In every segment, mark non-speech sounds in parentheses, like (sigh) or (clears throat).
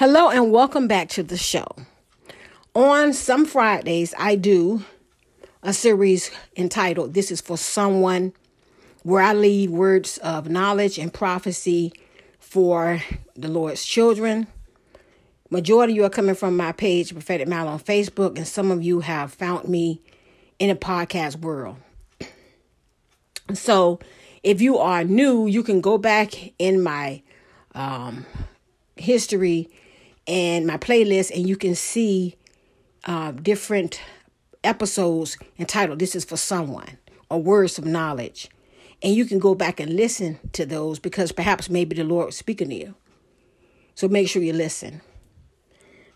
Hello and welcome back to the show. On some Fridays, I do a series entitled This is for Someone, where I leave words of knowledge and prophecy for the Lord's children. Majority of you are coming from my page, Prophetic Mal on Facebook, and some of you have found me in the podcast world. (clears throat) So, if you are new, you can go back in my um, history and my playlist, and you can see uh, different episodes entitled "This is for Someone" or "Words of Knowledge," and you can go back and listen to those because perhaps maybe the Lord is speaking to you. So make sure you listen.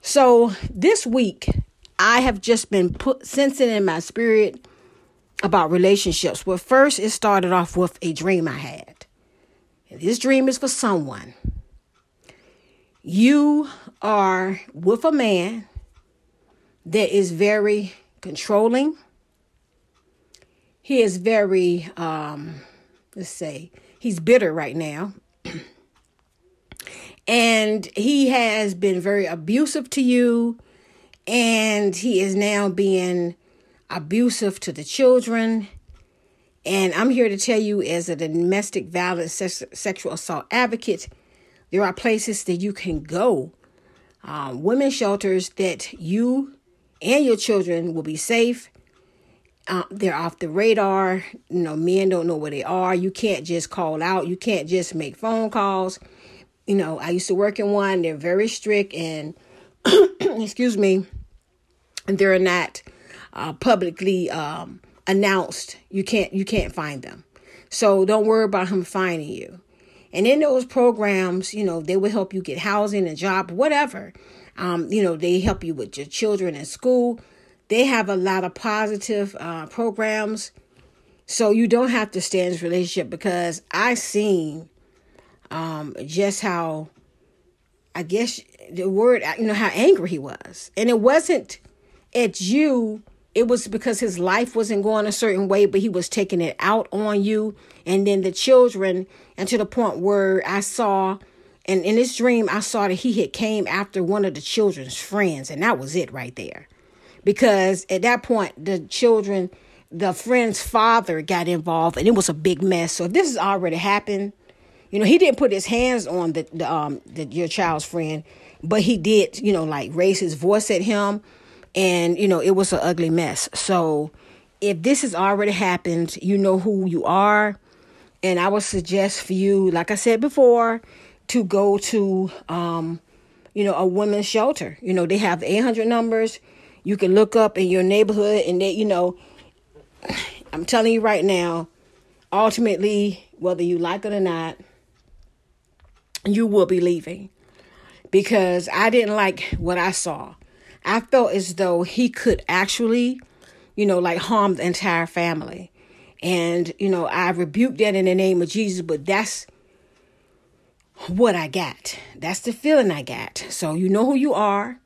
So this week, I have just been put sensing in my spirit about relationships. Well, first, it started off with a dream I had. This dream is for someone. You are with a man that is very controlling. He is very, um, let's say, he's bitter right now. (clears throat) and he has been very abusive to you and he is now being abusive to the children and i'm here to tell you as a domestic violence sexual assault advocate there are places that you can go um, women shelters that you and your children will be safe uh, they're off the radar you know men don't know where they are you can't just call out you can't just make phone calls you know, I used to work in one. They're very strict and, (clears throat) excuse me, they're not uh, publicly um, announced. You can't you can't find them. So don't worry about him finding you. And in those programs, you know, they will help you get housing and job, whatever. Um, you know, they help you with your children in school. They have a lot of positive uh, programs. So you don't have to stay in this relationship because I seen um, just how I guess the word, you know, how angry he was. And it wasn't at you, it was because his life wasn't going a certain way, but he was taking it out on you. And then the children, and to the point where I saw, and in this dream, I saw that he had came after one of the children's friends, and that was it right there. Because at that point, the children, the friend's father got involved, and it was a big mess. So if this has already happened, you know, he didn't put his hands on the, the um the, your child's friend, but he did, you know, like raise his voice at him, and you know, it was an ugly mess. So, if this has already happened, you know who you are, and I would suggest for you, like I said before, to go to um, you know, a women's shelter. You know, they have 800 numbers. You can look up in your neighborhood, and they, you know, I'm telling you right now, ultimately, whether you like it or not you will be leaving because I didn't like what I saw. I felt as though he could actually, you know, like harm the entire family. And, you know, I rebuked that in the name of Jesus, but that's what I got. That's the feeling I got. So you know who you are.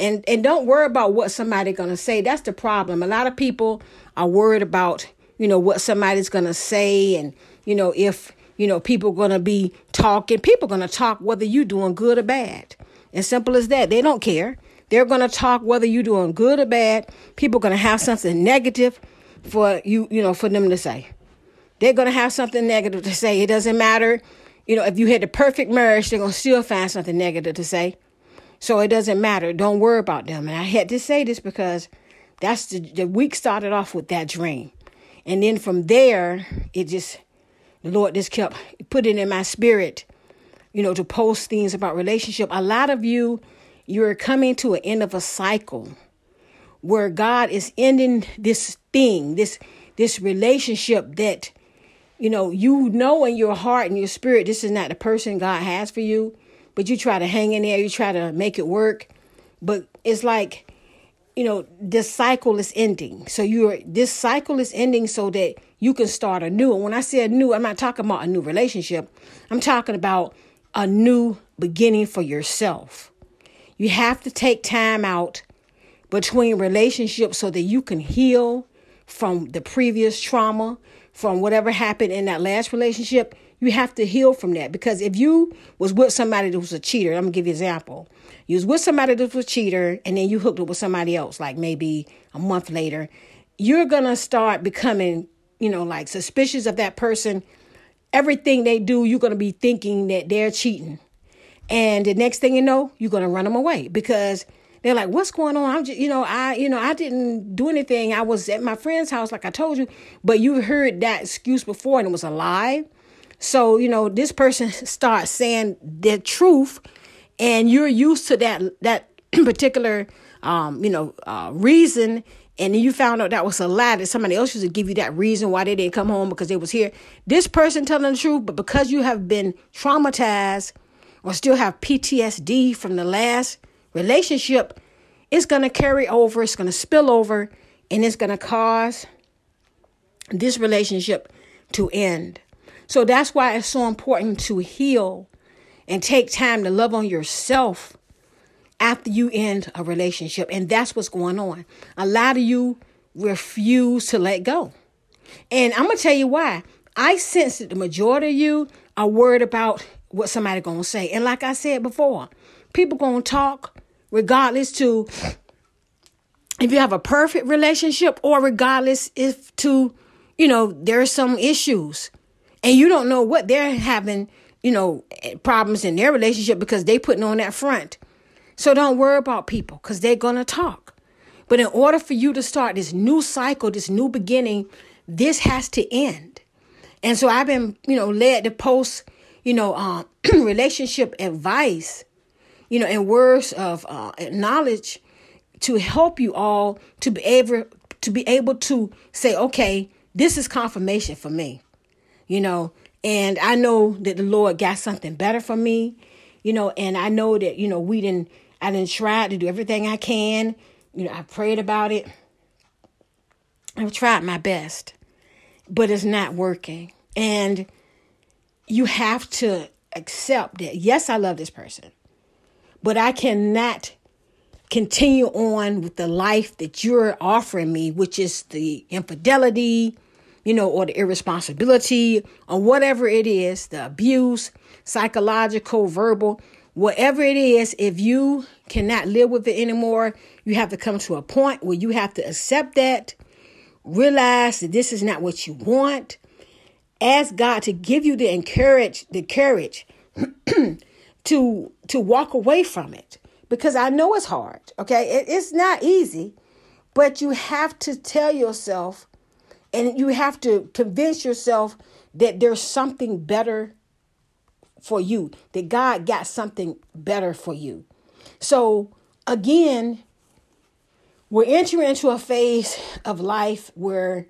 And and don't worry about what somebody's gonna say. That's the problem. A lot of people are worried about, you know, what somebody's gonna say and, you know, if you know, people to be talking. People to talk whether you're doing good or bad. As simple as that. They don't care. They're going to talk whether you're doing good or bad. People are going to have something negative for you, you know, for them to say. They're going to have something negative to say. It doesn't matter. You know, if you had the perfect marriage, they're going to still find something negative to say. So it doesn't matter. Don't worry about them. And I had to say this because that's the, the week started off with that dream. And then from there, it just the Lord just kept putting in my spirit, you know, to post things about relationship. A lot of you, you're coming to an end of a cycle where God is ending this thing, this this relationship that you know you know in your heart and your spirit this is not the person God has for you, but you try to hang in there, you try to make it work. but it's like you know this cycle is ending. So you're this cycle is ending so that you can start a new and when i say new i'm not talking about a new relationship. I'm talking about a new beginning for yourself you have to take time out between relationships so that you can heal from the previous trauma from whatever happened in that last relationship. You have to heal from that because if you was with somebody that was a cheater i'm gonna give you an example. You was with somebody that was a cheater and then you hooked up with somebody else like maybe a month later you're gonna start becoming you know like suspicious of that person. Everything they do you're gonna be thinking that they're cheating and the next thing you know you're gonna run them away because they're like what's going on? I'm just you know i you know i didn't do anything. I was at my friend's house like i told you but you heard that excuse before and it was a lie. So, you know, this person (laughs) starts saying the truth and you're used to that that (clears throat) particular um, you know, uh, reason and then you found out that was a lie that somebody else used to give you that reason why they didn't come home because they was here. This person telling the truth, but because you have been traumatized or still have PTSD from the last relationship, it's going to carry over, it's going to spill over, and it's going to cause this relationship to end. So that's why it's so important to heal and take time to love on yourself after you end a relationship. And that's what's going on. A lot of you refuse to let go. And I'm going to tell you why. I sense that the majority of you are worried about what somebody to say. And like I said before, people to talk regardless to if you have a perfect relationship or regardless if to, you know, there are some issues and you don't know what they're having, you know, problems in their relationship because they putting on that front. So don't worry about people because they're gonna talk. But in order for you to start this new cycle, this new beginning, this has to end. And so I've been, you know, led to post, you know, um, (clears throat) relationship advice, you know, and words of uh, knowledge to help you all to be able to be able to say, okay, this is confirmation for me you know, and I know that the Lord got something better for me, you know, and I know that, you know, we didn't, I didn't try to do everything I can. You know, I prayed about it. I've tried my best, but it's not working. And you have to accept that, yes, I love this person, but I cannot continue on with the life that you're offering me, which is the infidelity, you know, or the irresponsibility or whatever it is, the abuse, psychological, verbal, whatever it is, if you cannot live with it anymore, you have to come to a point where you have to accept that, realize that this is not what you want. Ask God to give you the encourage, the courage (clears throat) to to walk away from it. Because I know it's hard. Okay. It, it's not easy, but you have to tell yourself and you have to convince yourself that there's something better for you, that God got something better for you. So, again, we're entering into a phase of life where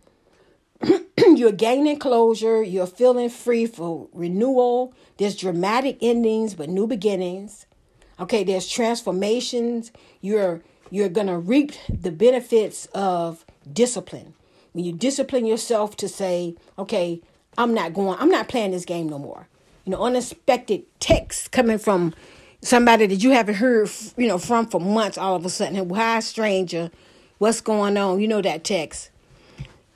(clears throat) you're gaining closure, you're feeling free for renewal. There's dramatic endings but new beginnings. Okay, there's transformations. You're you're going to reap the benefits of discipline when you discipline yourself to say, okay, I'm not going, I'm not playing this game no more. You know, unexpected texts coming from somebody that you haven't heard, you know, from for months all of a sudden. Hi, stranger, what's going on? You know that text.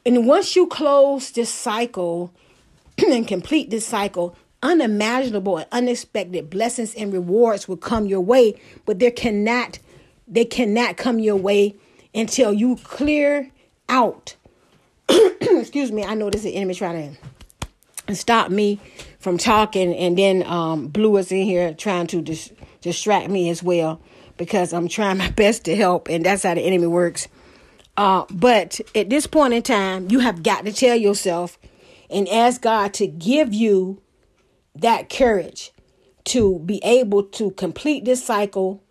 And once you close this cycle (clears throat) and complete this cycle, unimaginable and unexpected blessings and rewards will come your way, but there cannot they cannot come your way until you clear out (clears throat) excuse me, I know this is the enemy trying to stop me from talking, and then um, Blue is in here trying to dis- distract me as well because I'm trying my (laughs) best to help, and that's how the enemy works. Uh, but at this point in time, you have got to tell yourself and ask God to give you that courage to be able to complete this cycle,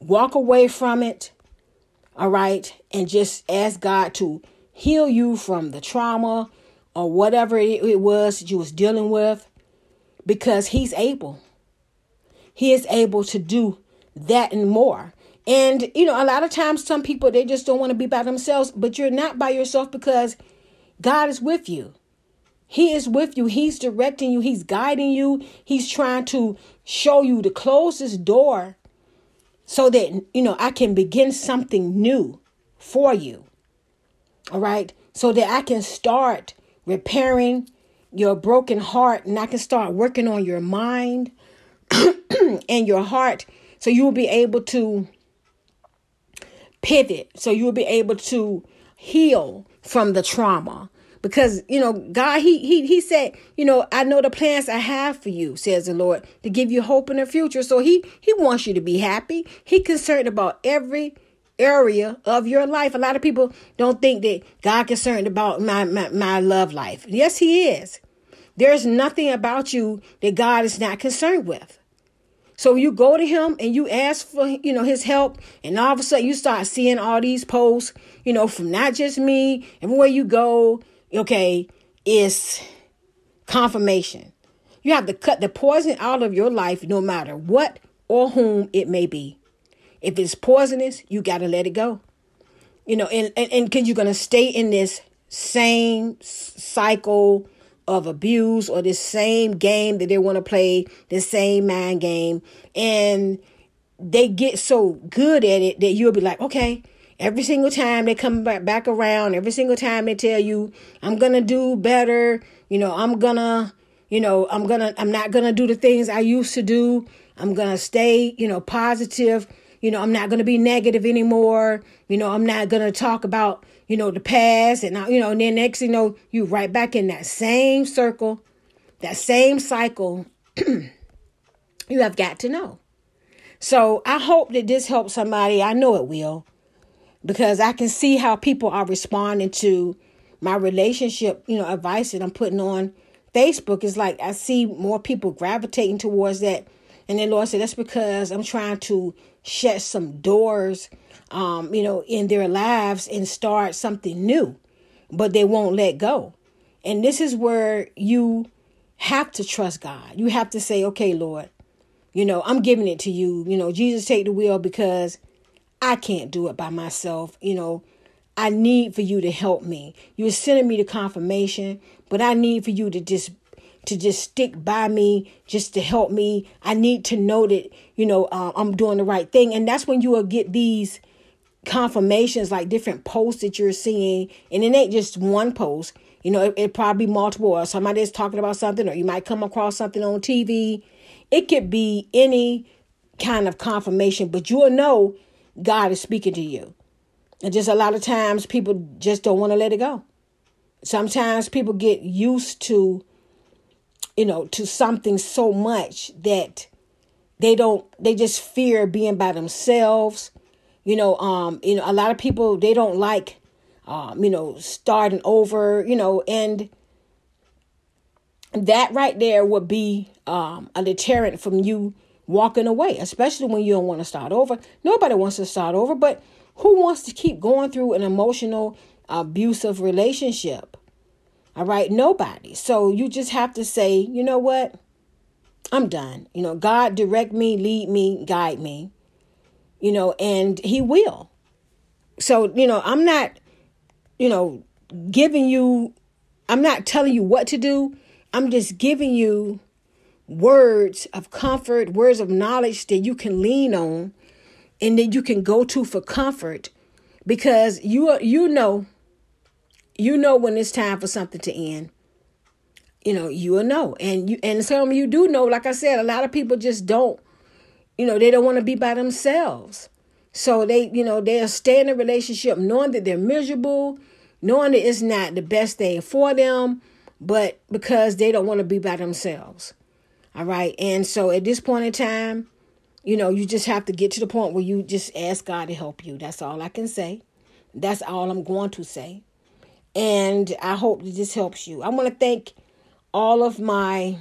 walk away from it, all right, and just ask God to heal you from the trauma or whatever it was you was dealing with because he's able. He is able to do that and more. And, you know, a lot of times some people, they just don't want to be by themselves, but you're not by yourself because God is with you. He is with you. He's directing you. He's guiding you. He's trying to show you the closest door so that, you know, I can begin something new for you. All right. So that I can start repairing your broken heart and I can start working on your mind (clears throat) and your heart so you will be able to pivot so you will be able to heal from the trauma. Because you know god he he he said you know i know the plans i have for you says the lord to give you hope in the future. So he he wants you to be happy. He concerned about every area of your life. A lot of people don't think that god concerned about my my, my love life. Yes he is. There's nothing about you that god is not concerned with so you go to him and you ask for, you know, his help, and all of a sudden you start seeing all these posts, you know, from not just me, everywhere you go, okay, it's confirmation. You have to cut the poison out of your life no matter what or whom it may be. If it's poisonous, you got to let it go. You know, and and because you're to stay in this same cycle of abuse or this same game that they want to play, this same mind game. And they get so good at it that you'll be like, okay, every single time they come back, back around, every single time they tell you, I'm going to do better, you know, I'm going to, you know, I'm going to, I'm not going to do the things I used to do. I'm going to stay, you know, positive. You know, I'm not going to be negative anymore. You know, I'm not going to talk about, you know, the past and, you know, and then next, you know, you right back in that same circle, that same cycle. (clears throat) you have got to know. So I hope that this helps somebody. I know it will because I can see how people are responding to my relationship, you know, advice that I'm putting on Facebook. Is like I see more people gravitating towards that. And then Lord said, that's because I'm trying to shut some doors um, you know, in their lives and start something new, but they won't let go. And this is where you have to trust God. You have to say, okay, Lord, you know, I'm giving it to you. You know, Jesus, take the wheel because I can't do it by myself. You know, I need for you to help me. You're sending me the confirmation, but I need for you to just to just stick by me, just to help me. I need to know that you know uh, I'm doing the right thing, and that's when you will get these confirmations, like different posts that you're seeing, and it ain't just one post. You know, it, it probably multiple, or somebody is talking about something, or you might come across something on TV. It could be any kind of confirmation, but you'll know God is speaking to you. And just a lot of times people just don't want to let it go. Sometimes people get used to, you know, to something so much that they don't, they just fear being by themselves you know, um, you know, a lot of people they don't like, um, you know, starting over. You know, and that right there would be um, a deterrent from you walking away, especially when you don't want to start over. Nobody wants to start over, but who wants to keep going through an emotional abusive relationship? All right, nobody. So you just have to say, you know what? I'm done. You know, God direct me, lead me, guide me you know, and he will. So, you know, I'm not, you know, giving you, I'm not telling you what to do. I'm just giving you words of comfort, words of knowledge that you can lean on and that you can go to for comfort because you you know you know when it's time for something to end you know you will know and you and some you do know like i said a lot of people just don't you know, they don't want to be by themselves. So they, you know, they'll stay in a relationship knowing that they're miserable, knowing that it's not the best thing for them, but because they don't want to be by themselves. All right. And so at this point in time, you know, you just have to get to the point where you just ask God to help you. That's all I can say. That's all I'm going to say. And I hope that this helps you. I want to thank all of my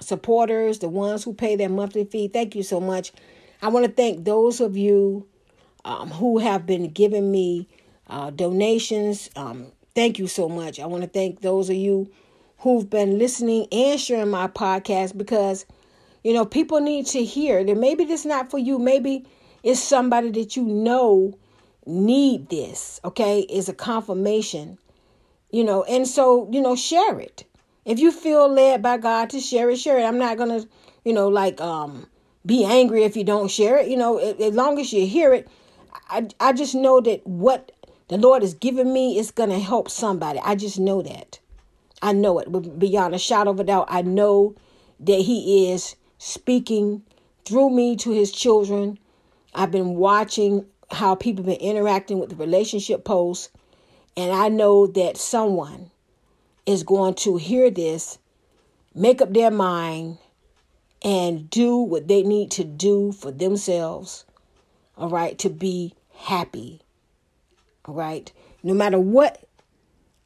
supporters, the ones who pay their monthly fee. Thank you so much. I want to thank those of you um, who have been giving me uh, donations. Um, thank you so much. I want to thank those of you who've been listening and sharing my podcast because, you know, people need to hear that maybe this is not for you. Maybe it's somebody that you know need this, okay? Is a confirmation, you know, and so, you know, share it. If you feel led by God to share it, share it. I'm not gonna, you know, like um be angry if you don't share it. You know, as long as you hear it, I I just know that what the Lord has given me is gonna help somebody. I just know that. I know it beyond a shadow of a doubt. I know that He is speaking through me to His children. I've been watching how people been interacting with the relationship posts, and I know that someone is going to hear this, make up their mind, and do what they need to do for themselves, all right, to be happy, all right? No matter what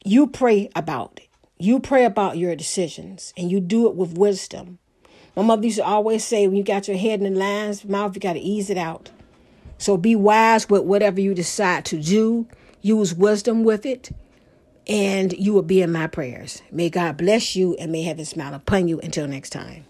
you pray about it, you pray about your decisions and you do it with wisdom. My mother used to always say, when you got your head in the lion's mouth, you got to ease it out. So be wise with whatever you decide to do. Use wisdom with it, and you will be in my prayers. May God bless you and may heaven smile upon you. Until next time.